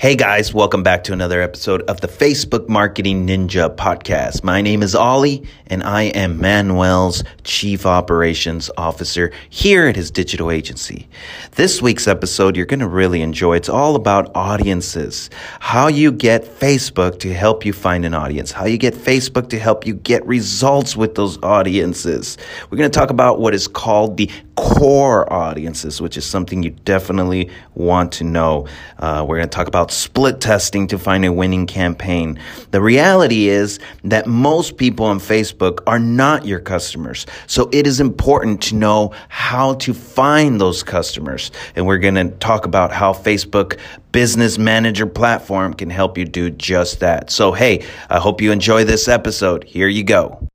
Hey guys, welcome back to another episode of the Facebook Marketing Ninja podcast. My name is Ollie and I am Manuel's Chief Operations Officer here at his digital agency. This week's episode you're going to really enjoy. It's all about audiences. How you get Facebook to help you find an audience. How you get Facebook to help you get results with those audiences. We're going to talk about what is called the core audiences, which is something you definitely want to know. Uh, we're going to talk about split testing to find a winning campaign. The reality is that most people on Facebook are not your customers. So it is important to know how to find those customers. And we're going to talk about how Facebook Business Manager platform can help you do just that. So, hey, I hope you enjoy this episode. Here you go.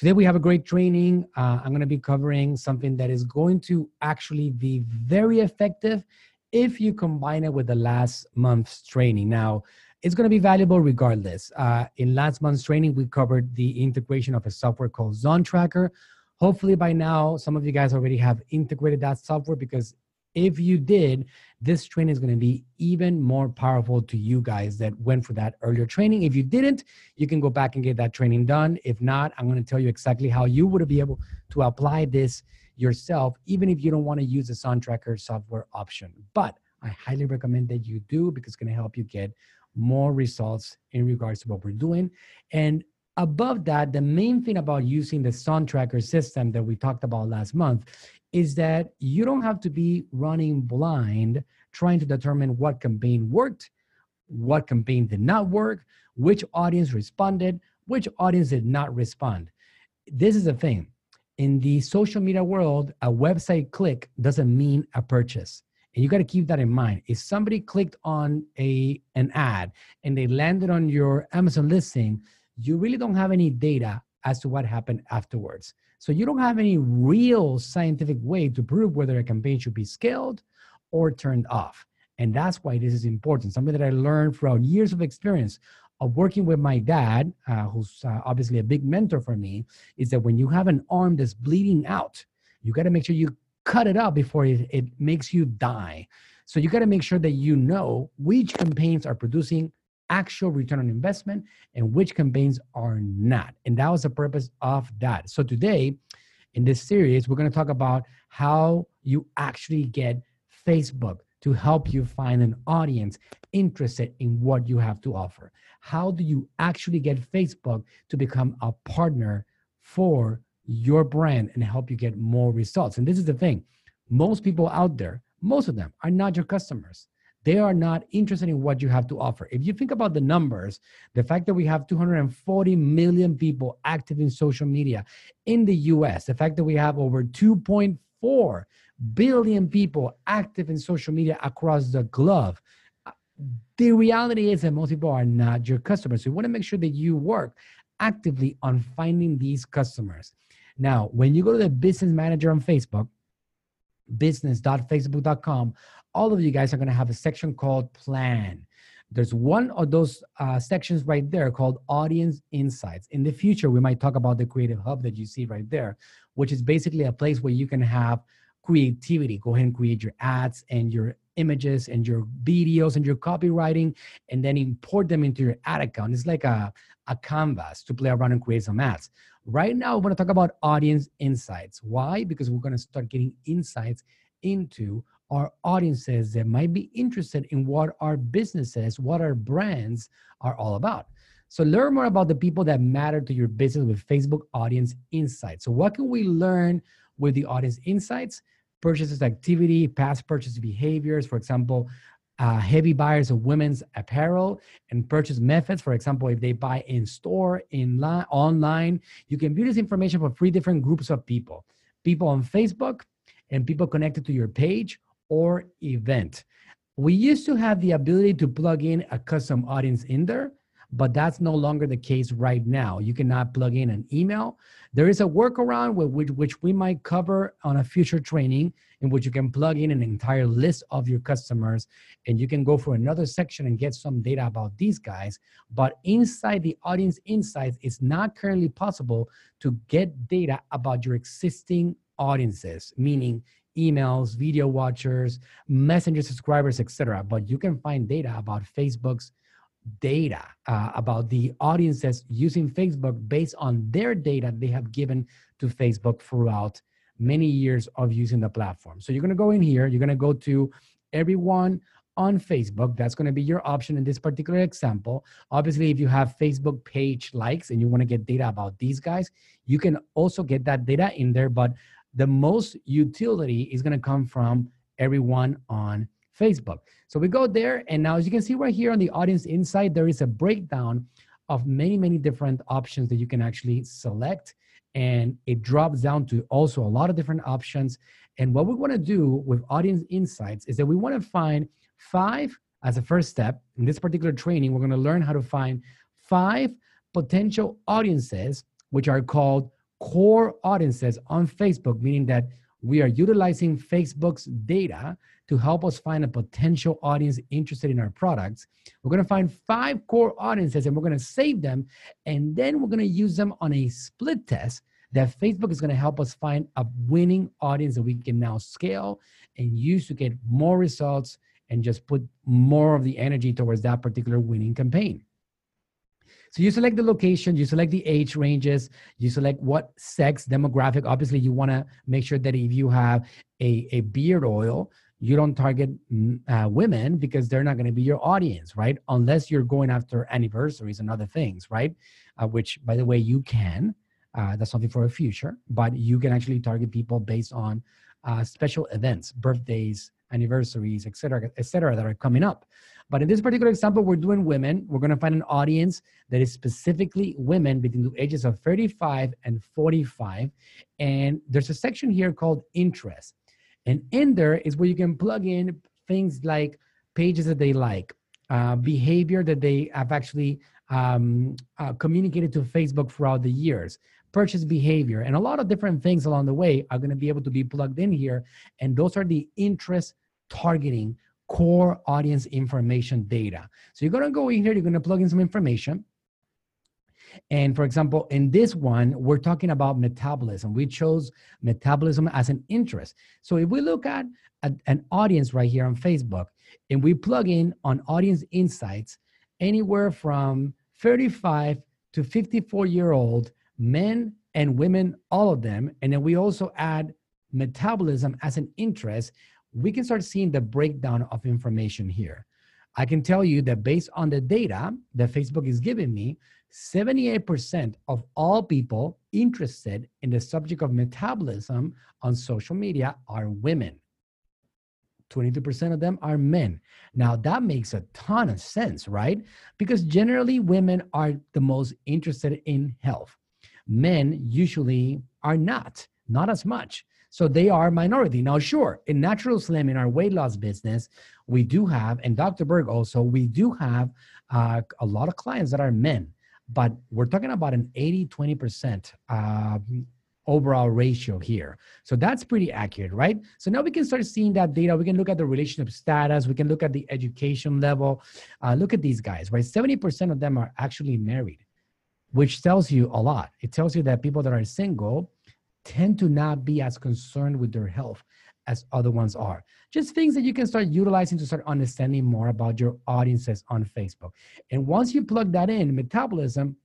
Today we have a great training. Uh, I'm going to be covering something that is going to actually be very effective if you combine it with the last month's training. Now, it's going to be valuable regardless. Uh, in last month's training, we covered the integration of a software called Zon Tracker. Hopefully, by now, some of you guys already have integrated that software because if you did, this training is going to be even more powerful to you guys that went for that earlier training. If you didn't, you can go back and get that training done. If not, I'm going to tell you exactly how you would be able to apply this yourself, even if you don't want to use the Zon Tracker software option. But I highly recommend that you do because it's going to help you get more results in regards to what we're doing. And above that, the main thing about using the Zon Tracker system that we talked about last month is that you don't have to be running blind trying to determine what campaign worked, what campaign did not work, which audience responded, which audience did not respond. This is the thing. In the social media world, a website click doesn't mean a purchase. And you got to keep that in mind. If somebody clicked on a an ad and they landed on your Amazon listing, you really don't have any data as to what happened afterwards. So you don't have any real scientific way to prove whether a campaign should be scaled or turned off. And that's why this is important. Something that I learned throughout years of experience of working with my dad, uh, who's uh, obviously a big mentor for me, is that when you have an arm that's bleeding out, you got to make sure you cut it out before it, it makes you die. So you got to make sure that you know which campaigns are producing actual return on investment and which campaigns are not. And that was the purpose of that. So today, in this series, we're going to talk about how you actually get Facebook to help you find an audience interested in what you have to offer. How do you actually get Facebook to become a partner for your brand and help you get more results? And this is the thing most people out there, most of them are not your customers they are not interested in what you have to offer. If you think about the numbers, the fact that we have 240 million people active in social media in the US, the fact that we have over 2.4 billion people active in social media across the globe, uh, the reality is that most people are not your customers. So you want to make sure that you work actively on finding these customers. Now, when you go to the business manager on Facebook, business.facebook.com, all of you guys are going to have a section called plan. There's one of those uh, sections right there called audience insights. In the future, we might talk about the creative hub that you see right there, which is basically a place where you can have creativity. Go ahead and create your ads and your images and your videos and your copywriting, and then import them into your ad account. It's like a, a canvas to play around and create some ads. Right now, we're going to talk about audience insights. Why? Because we're going to start getting insights into our audiences that might be interested in what our businesses, what our brands are all about. So learn more about the people that matter to your business with Facebook Audience Insights. So what can we learn with the Audience Insights? Purchases activity, past purchase behaviors, for example, uh, heavy buyers of women's apparel and purchase methods. For example, if they buy in store, in line, online, you can view this information for three different groups of people: people on Facebook and people connected to your page, or event. We used to have the ability to plug in a custom audience in there, but that's no longer the case right now. You cannot plug in an email. There is a workaround with which, which we might cover on a future training in which you can plug in an entire list of your customers and you can go for another section and get some data about these guys. But inside the audience insights, it's not currently possible to get data about your existing audiences, meaning emails, video watchers, messenger subscribers, etc. But you can find data about Facebook's data uh, about the audiences using Facebook based on their data they have given to Facebook throughout many years of using the platform. So you're going to go in here, you're going to go to everyone on Facebook. That's going to be your option in this particular example. Obviously, if you have Facebook page likes and you want to get data about these guys, you can also get that data in there. But the most utility is going to come from everyone on Facebook. So we go there, and now as you can see right here on the audience insight, there is a breakdown of many, many different options that you can actually select. And it drops down to also a lot of different options. And what we want to do with audience insights is that we want to find five as a first step. In this particular training, we're going to learn how to find five potential audiences, which are called core audiences on Facebook, meaning that we are utilizing Facebook's data to help us find a potential audience interested in our products. We're going to find five core audiences and we're going to save them. And then we're going to use them on a split test that Facebook is going to help us find a winning audience that we can now scale and use to get more results and just put more of the energy towards that particular winning campaign. So you select the location, you select the age ranges, you select what sex demographic. Obviously, you want to make sure that if you have a, a beard oil, you don't target mm, uh, women because they're not going to be your audience, right? Unless you're going after anniversaries and other things, right? Uh, which, by the way, you can. Uh, that's something for a future, but you can actually target people based on uh, special events, birthdays, anniversaries, et cetera, et cetera, that are coming up. But in this particular example, we're doing women. We're going to find an audience that is specifically women between the ages of 35 and 45. And there's a section here called interest. And in there is where you can plug in things like pages that they like, uh, behavior that they have actually um, uh, communicated to Facebook throughout the years, purchase behavior, and a lot of different things along the way are going to be able to be plugged in here. And those are the interest targeting core audience information data. So you're going to go in here, you're going to plug in some information. And for example, in this one, we're talking about metabolism. We chose metabolism as an interest. So if we look at a, an audience right here on Facebook and we plug in on audience insights, anywhere from 35 to 54 year old men and women, all of them. And then we also add metabolism as an interest we can start seeing the breakdown of information here. I can tell you that based on the data that Facebook is giving me, 78% of all people interested in the subject of metabolism on social media are women. 22% of them are men. Now, that makes a ton of sense, right? Because generally, women are the most interested in health. Men usually are not, not as much. So they are minority. Now, sure, in Natural Slim, in our weight loss business, we do have, and Dr. Berg also, we do have uh, a lot of clients that are men, but we're talking about an 80 20% uh, overall ratio here. So that's pretty accurate, right? So now we can start seeing that data. We can look at the relationship status. We can look at the education level. Uh, look at these guys, right? 70% of them are actually married, which tells you a lot. It tells you that people that are single tend to not be as concerned with their health as other ones are. Just things that you can start utilizing to start understanding more about your audiences on Facebook. And once you plug that in, metabolism,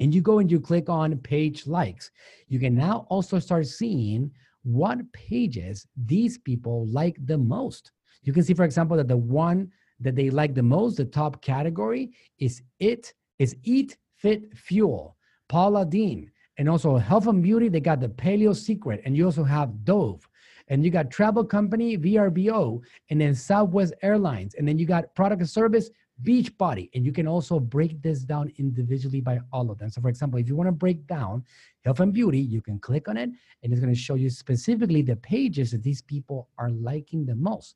and you go and you click on page likes, you can now also start seeing what pages these people like the most. You can see, for example, that the one that they like the most, the top category is it is eat fit fuel. Paula Deen, and also health and beauty, they got the Paleo Secret, and you also have Dove. And you got travel company, VRBO, and then Southwest Airlines. And then you got product and service, Beachbody. And you can also break this down individually by all of them. So, for example, if you want to break down health and beauty, you can click on it, and it's going to show you specifically the pages that these people are liking the most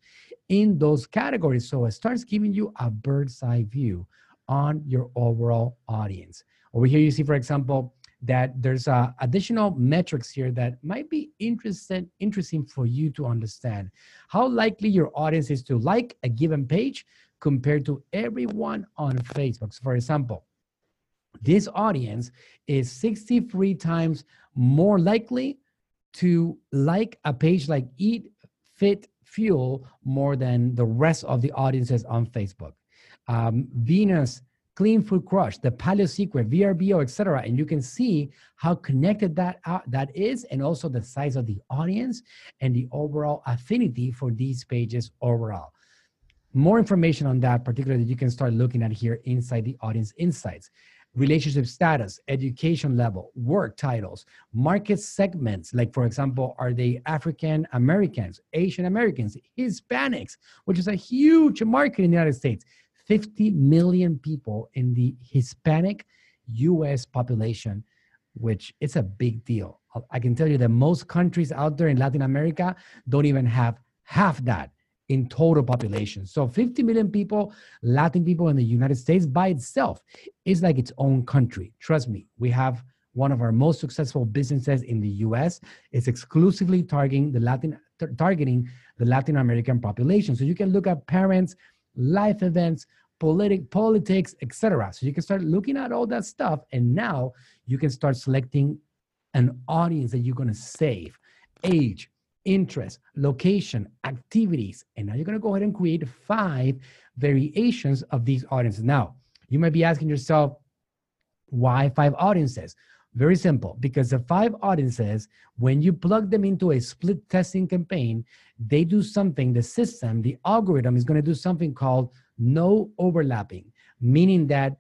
in those categories. So, it starts giving you a bird's eye view on your overall audience. Over here, you see, for example, that there's uh, additional metrics here that might be interesting interesting for you to understand how likely your audience is to like a given page compared to everyone on facebook so for example this audience is 63 times more likely to like a page like Eat Fit Fuel more than the rest of the audiences on Facebook. Um, Venus, Clean Food Crush, the Paleo Secret, VRBO, etc. And you can see how connected that uh, that is, and also the size of the audience and the overall affinity for these pages overall. More information on that, particularly, you can start looking at here inside the audience insights relationship status, education level, work titles, market segments, like for example, are they African Americans, Asian Americans, Hispanics, which is a huge market in the United States. 50 million people in the Hispanic US population, which is a big deal. I can tell you that most countries out there in Latin America don't even have half that in total population. So 50 million people, Latin people in the United States by itself is like its own country. Trust me, we have one of our most successful businesses in the US. It's exclusively targeting the Latin targeting the Latin American population. So you can look at parents, life events, politic politics, etc. So you can start looking at all that stuff and now you can start selecting an audience that you're going to save. Age, interest, location, activities. And now you're going to go ahead and create five variations of these audiences. Now, you might be asking yourself, why five audiences? Very simple, because the five audiences, when you plug them into a split testing campaign, they do something, the system, the algorithm is going to do something called no overlapping, meaning that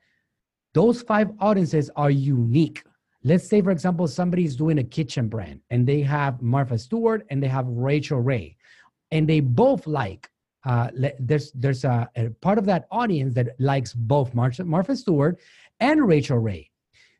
those five audiences are unique. Let's say, for example, somebody is doing a kitchen brand and they have Martha Stewart and they have Rachael Ray, and they both like. Uh, there's there's a, a, part of that audience that likes both Martha, Martha Stewart and Rachael Ray.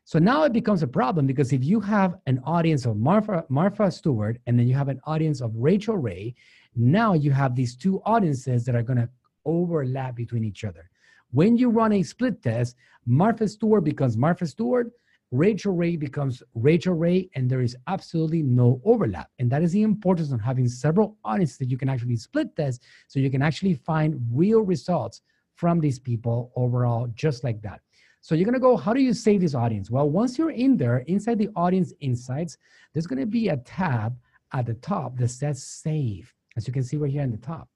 So now it becomes a problem because if you have an audience of Martha, Martha Stewart and then you have an audience of Rachael Ray, now you have these two audiences that are going to overlap between each other. When you run a split test, Martha Stewart becomes Martha Stewart, Rachael Ray becomes Rachael Ray, and there is absolutely no overlap. And that is the importance of having several audiences that you can actually split test so you can actually find real results from these people overall, just like that. So you're gonna go, how do you save this audience? Well, once you're in there, inside the audience insights, there's gonna be a tab at the top that says save, as you can see right here in the top.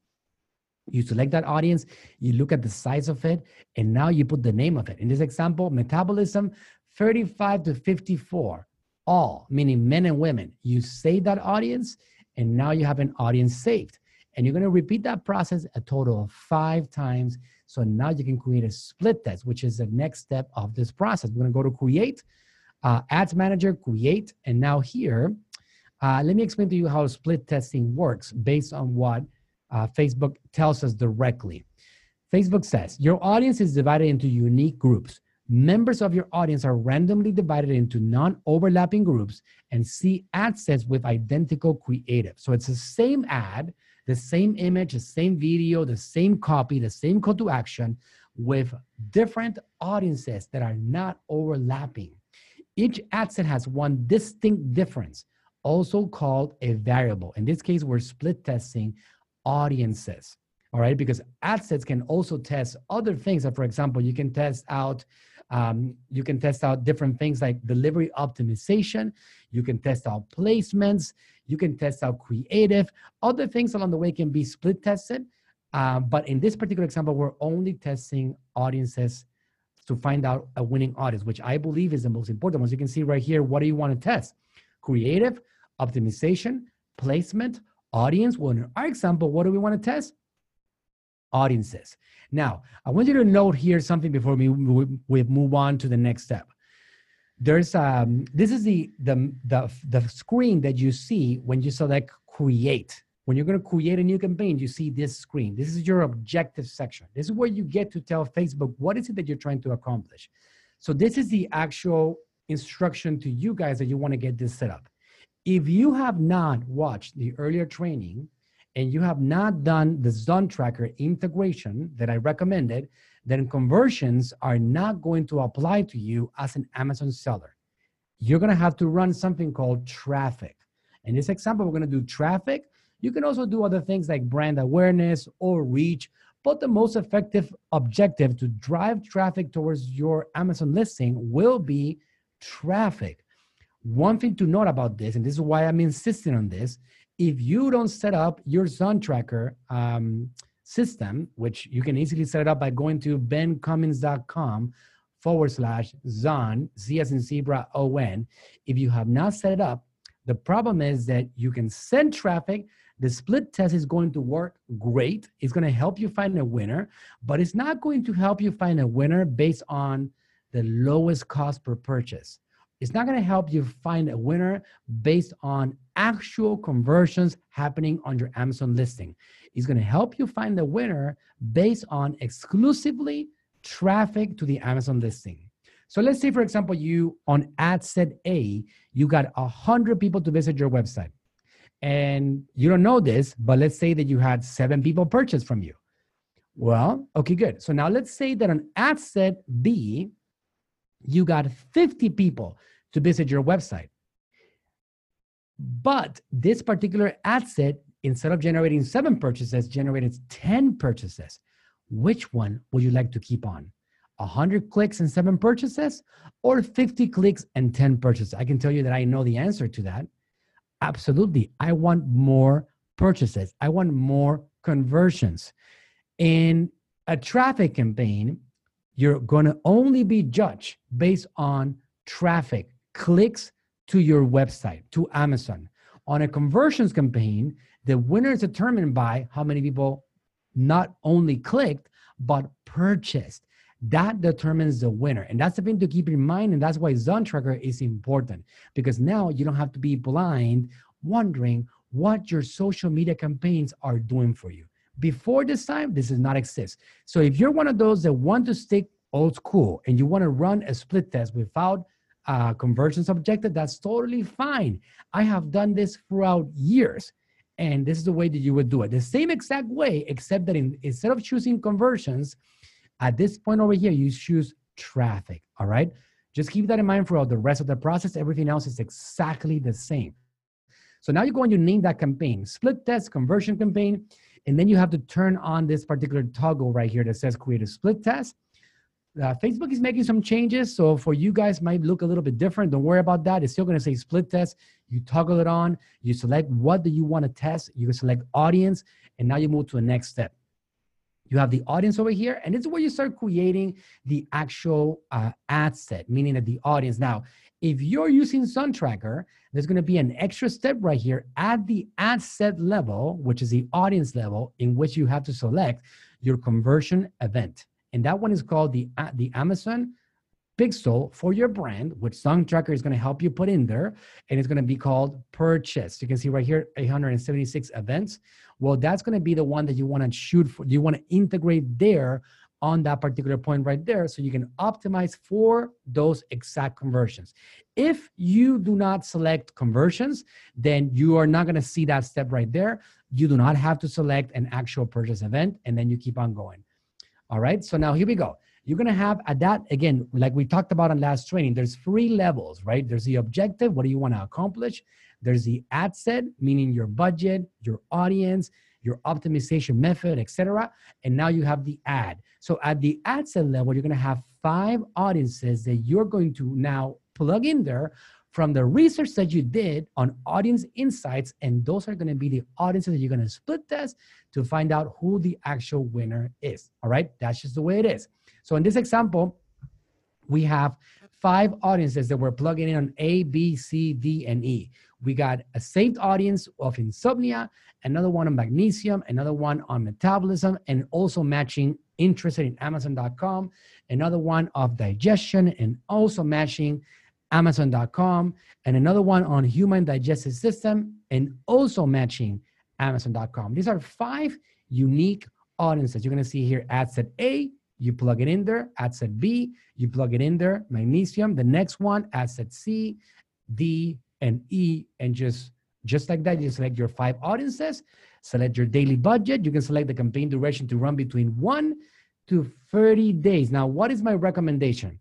You select that audience, you look at the size of it, and now you put the name of it. In this example, metabolism 35 to 54, all, meaning men and women. You save that audience, and now you have an audience saved. And you're going to repeat that process a total of five times. So now you can create a split test, which is the next step of this process. We're going to go to create, uh, ads manager, create. And now here, uh, let me explain to you how split testing works based on what uh, Facebook tells us directly. Facebook says your audience is divided into unique groups. Members of your audience are randomly divided into non overlapping groups and see ad sets with identical creative. So it's the same ad, the same image, the same video, the same copy, the same call to action with different audiences that are not overlapping. Each ad set has one distinct difference, also called a variable. In this case, we're split testing audiences. All right, because ad sets can also test other things. So for example, you can test out um, you can test out different things like delivery optimization. You can test out placements. You can test out creative. Other things along the way can be split tested. Uh, but in this particular example, we're only testing audiences to find out a winning audience, which I believe is the most important one. you can see right here, what do you want to test? Creative, optimization, placement, audience. Well, in our example, what do we want to test? Audiences. Now, I want you to note here something before we, we move on to the next step. There's um, this is the, the the the screen that you see when you select create. When you're going to create a new campaign, you see this screen. This is your objective section. This is where you get to tell Facebook what is it that you're trying to accomplish. So this is the actual instruction to you guys that you want to get this set up. If you have not watched the earlier training, and you have not done the Zon Tracker integration that I recommended, then conversions are not going to apply to you as an Amazon seller. You're going to have to run something called traffic. In this example, we're going to do traffic. You can also do other things like brand awareness or reach, but the most effective objective to drive traffic towards your Amazon listing will be traffic. one thing to note about this, and this is why I'm insisting on this, if you don't set up your zon tracker um, system, which you can easily set it up by going to bencummins.com forward slash zon, Z as in zebra, O-N. If you have not set it up, the problem is that you can send traffic. The split test is going to work great. It's going to help you find a winner, but it's not going to help you find a winner based on the lowest cost per purchase. It's not going to help you find a winner based on actual conversions happening on your Amazon listing. It's going to help you find the winner based on exclusively traffic to the Amazon listing. So let's say, for example, you on ad set A, you got a hundred people to visit your website, and you don't know this, but let's say that you had seven people purchase from you. Well, okay, good. So now let's say that on ad set B, you got 50 people to visit your website. But this particular ad set, instead of generating seven purchases, generated 10 purchases. Which one would you like to keep on? 100 clicks and seven purchases or 50 clicks and 10 purchases? I can tell you that I know the answer to that. Absolutely. I want more purchases, I want more conversions. In a traffic campaign, you're going to only be judged based on traffic, clicks to your website, to Amazon. On a conversions campaign, the winner is determined by how many people not only clicked, but purchased. That determines the winner. And that's the thing to keep in mind. And that's why Zon Tracker is important because now you don't have to be blind wondering what your social media campaigns are doing for you. Before this time, this does not exist. So if you're one of those that want to stick old school and you want to run a split test without a conversions objective, that's totally fine. I have done this throughout years. And this is the way that you would do it. The same exact way, except that in, instead of choosing conversions, at this point over here, you choose traffic. All right. Just keep that in mind throughout the rest of the process. Everything else is exactly the same. So now you go and you name that campaign, split test conversion campaign. And then you have to turn on this particular toggle right here that says create a split test. Uh, Facebook is making some changes. So for you guys might look a little bit different. Don't worry about that. It's still going to say split test. You toggle it on. You select what do you want to test. You can select audience. And now you move to the next step. You have the audience over here. And is where you start creating the actual uh, ad set, meaning that the audience. Now, if you're using Zon Tracker, there's going to be an extra step right here at the ad set level, which is the audience level, in which you have to select your conversion event. And that one is called the, uh, the Amazon pixel for your brand, which Zon Tracker is going to help you put in there. And it's going to be called purchase. You can see right here, 876 events. Well, that's going to be the one that you want to shoot for. You want to integrate there on that particular point right there so you can optimize for those exact conversions. If you do not select conversions, then you are not going to see that step right there. You do not have to select an actual purchase event and then you keep on going. All right, so now here we go. You're going to have at that, again, like we talked about on last training, there's three levels, right? There's the objective, what do you want to accomplish? There's the ad set, meaning your budget, your audience, your optimization method, etc. And now you have the ad. So at the ad set level, you're going to have five audiences that you're going to now plug in there from the research that you did on audience insights. And those are going to be the audiences that you're going to split test to find out who the actual winner is. All right. That's just the way it is. So in this example, we have five audiences that we're plugging in on A, B, C, D, and E. We got a saved audience of insomnia, another one on magnesium, another one on metabolism, and also matching interested in Amazon.com, another one of digestion, and also matching Amazon.com, and another one on human digestive system, and also matching Amazon.com. These are five unique audiences. You're going to see here ad set A, you plug it in there, ad set B, you plug it in there, magnesium. The next one, ad set C, D, and E, and just just like that, you select your five audiences, select your daily budget. You can select the campaign duration to run between one to 30 days. Now, what is my recommendation?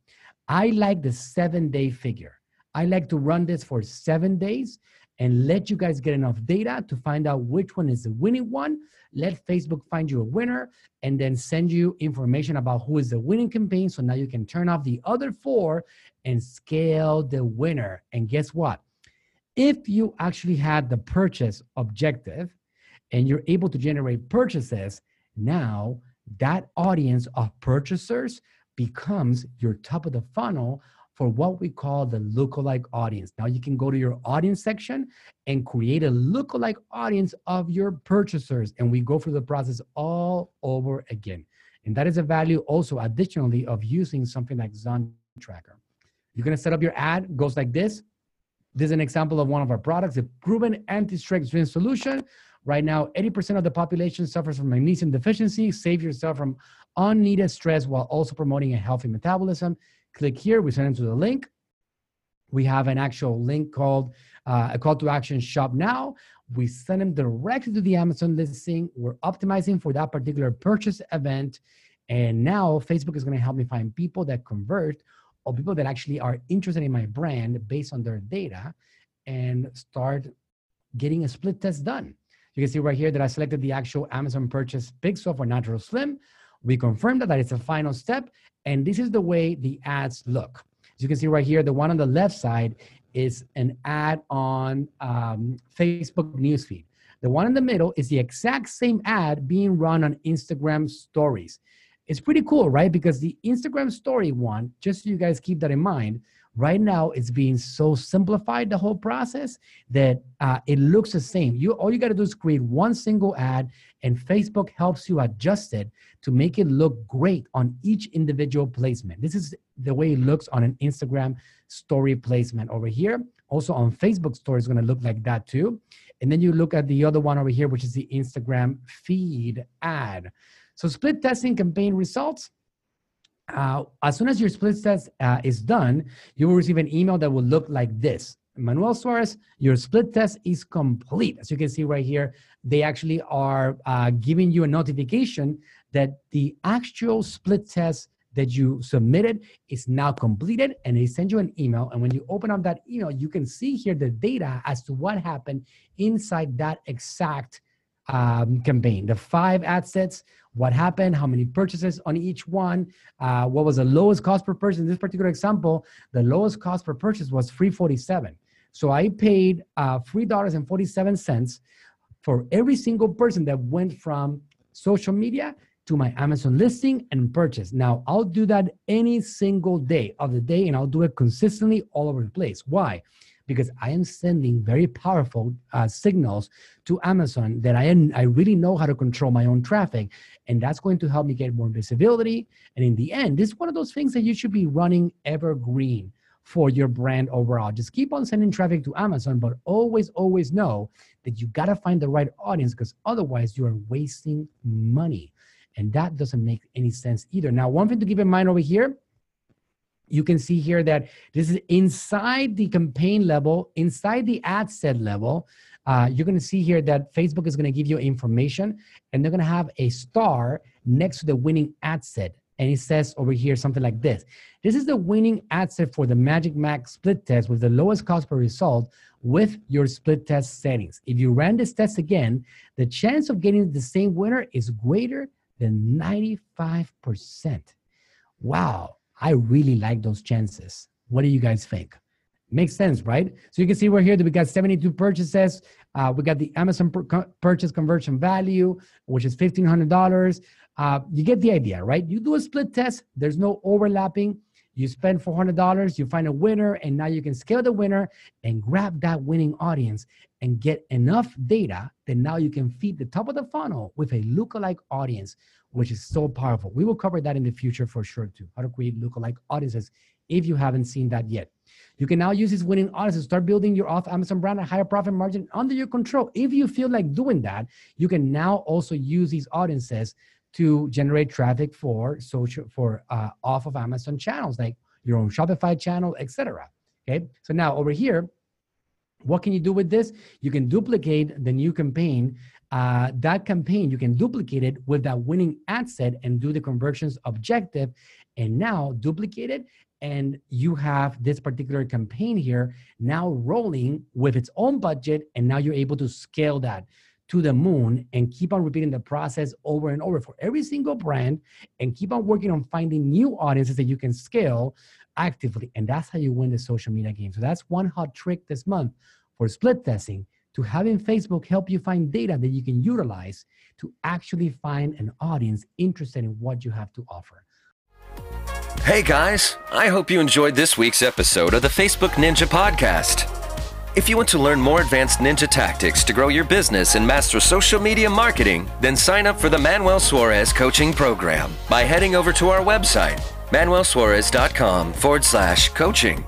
I like the seven day figure. I like to run this for seven days. and let you guys get enough data to find out which one is the winning one. Let Facebook find you a winner and then send you information about who is the winning campaign. So now you can turn off the other four and scale the winner. And guess what? If you actually had the purchase objective and you're able to generate purchases, now that audience of purchasers becomes your top of the funnel for what we call the lookalike audience. Now you can go to your audience section and create a lookalike audience of your purchasers. And we go through the process all over again. And that is a value also additionally of using something like Zon Tracker. You're gonna set up your ad, goes like this. This is an example of one of our products, a proven anti-stress solution. Right now, 80% of the population suffers from magnesium deficiency. Save yourself from unneeded stress while also promoting a healthy metabolism. Click here, we send them to the link. We have an actual link called uh, a call to action shop now. We send them directly to the Amazon listing. We're optimizing for that particular purchase event. And now Facebook is going to help me find people that convert or people that actually are interested in my brand based on their data and start getting a split test done. You can see right here that I selected the actual Amazon purchase Pixel for Natural Slim. We confirmed that, that it's a final step, and this is the way the ads look. As you can see right here, the one on the left side is an ad on um, Facebook newsfeed. The one in the middle is the exact same ad being run on Instagram stories. It's pretty cool, right? Because the Instagram story one, just so you guys keep that in mind, right now it's being so simplified the whole process that uh, it looks the same. You all you got to do is create one single ad and facebook helps you adjust it to make it look great on each individual placement. This is the way it looks on an instagram story placement over here. Also on facebook story is going to look like that too. And then you look at the other one over here which is the instagram feed ad. So split testing campaign results uh, as soon as your split test uh, is done, you will receive an email that will look like this. Manuel Suarez, your split test is complete. As you can see right here, they actually are uh, giving you a notification that the actual split test that you submitted is now completed and they send you an email. And when you open up that email, you can see here the data as to what happened inside that exact um, campaign. The five ad sets, what happened, how many purchases on each one, uh, what was the lowest cost per purchase. In this particular example, the lowest cost per purchase was 347. So I paid uh, $3.47 for every single person that went from social media to my Amazon listing and purchase. Now, I'll do that any single day of the day and I'll do it consistently all over the place. Why? Because I am sending very powerful uh, signals to Amazon that I, am, I really know how to control my own traffic. And that's going to help me get more visibility. And in the end, this is one of those things that you should be running evergreen for your brand overall. Just keep on sending traffic to Amazon, but always, always know that you got to find the right audience because otherwise you are wasting money. And that doesn't make any sense either. Now, one thing to keep in mind over here you can see here that this is inside the campaign level, inside the ad set level. Uh, you're going to see here that Facebook is going to give you information and they're going to have a star next to the winning ad set. And it says over here something like this. This is the winning ad set for the MagicMag split test with the lowest cost per result with your split test settings. If you ran this test again, the chance of getting the same winner is greater than 95%. Wow. I really like those chances. What do you guys think? Makes sense, right? So you can see we're here that we got 72 purchases. Uh, we got the Amazon per- purchase conversion value, which is $1,500. Uh, you get the idea, right? You do a split test, there's no overlapping. You spend $400, you find a winner, and now you can scale the winner and grab that winning audience and get enough data that now you can feed the top of the funnel with a lookalike audience which is so powerful. We will cover that in the future for sure too. How to create lookalike audiences if you haven't seen that yet. You can now use these winning audiences, start building your off Amazon brand at higher profit margin under your control. If you feel like doing that, you can now also use these audiences to generate traffic for social for uh, off of Amazon channels like your own Shopify channel, etc. Okay, so now over here, what can you do with this? You can duplicate the new campaign uh, that campaign, you can duplicate it with that winning ad set and do the conversions objective. And now duplicate it and you have this particular campaign here now rolling with its own budget and now you're able to scale that to the moon and keep on repeating the process over and over for every single brand and keep on working on finding new audiences that you can scale actively. And that's how you win the social media game. So that's one hot trick this month for split testing to having facebook help you find data that you can utilize to actually find an audience interested in what you have to offer Hey guys, I hope you enjoyed this week's episode of the Facebook Ninja Podcast. If you want to learn more advanced ninja tactics to grow your business and master social media marketing, then sign up for the Manuel Suarez coaching program by heading over to our website, manuelsuarez.com forward slash coaching.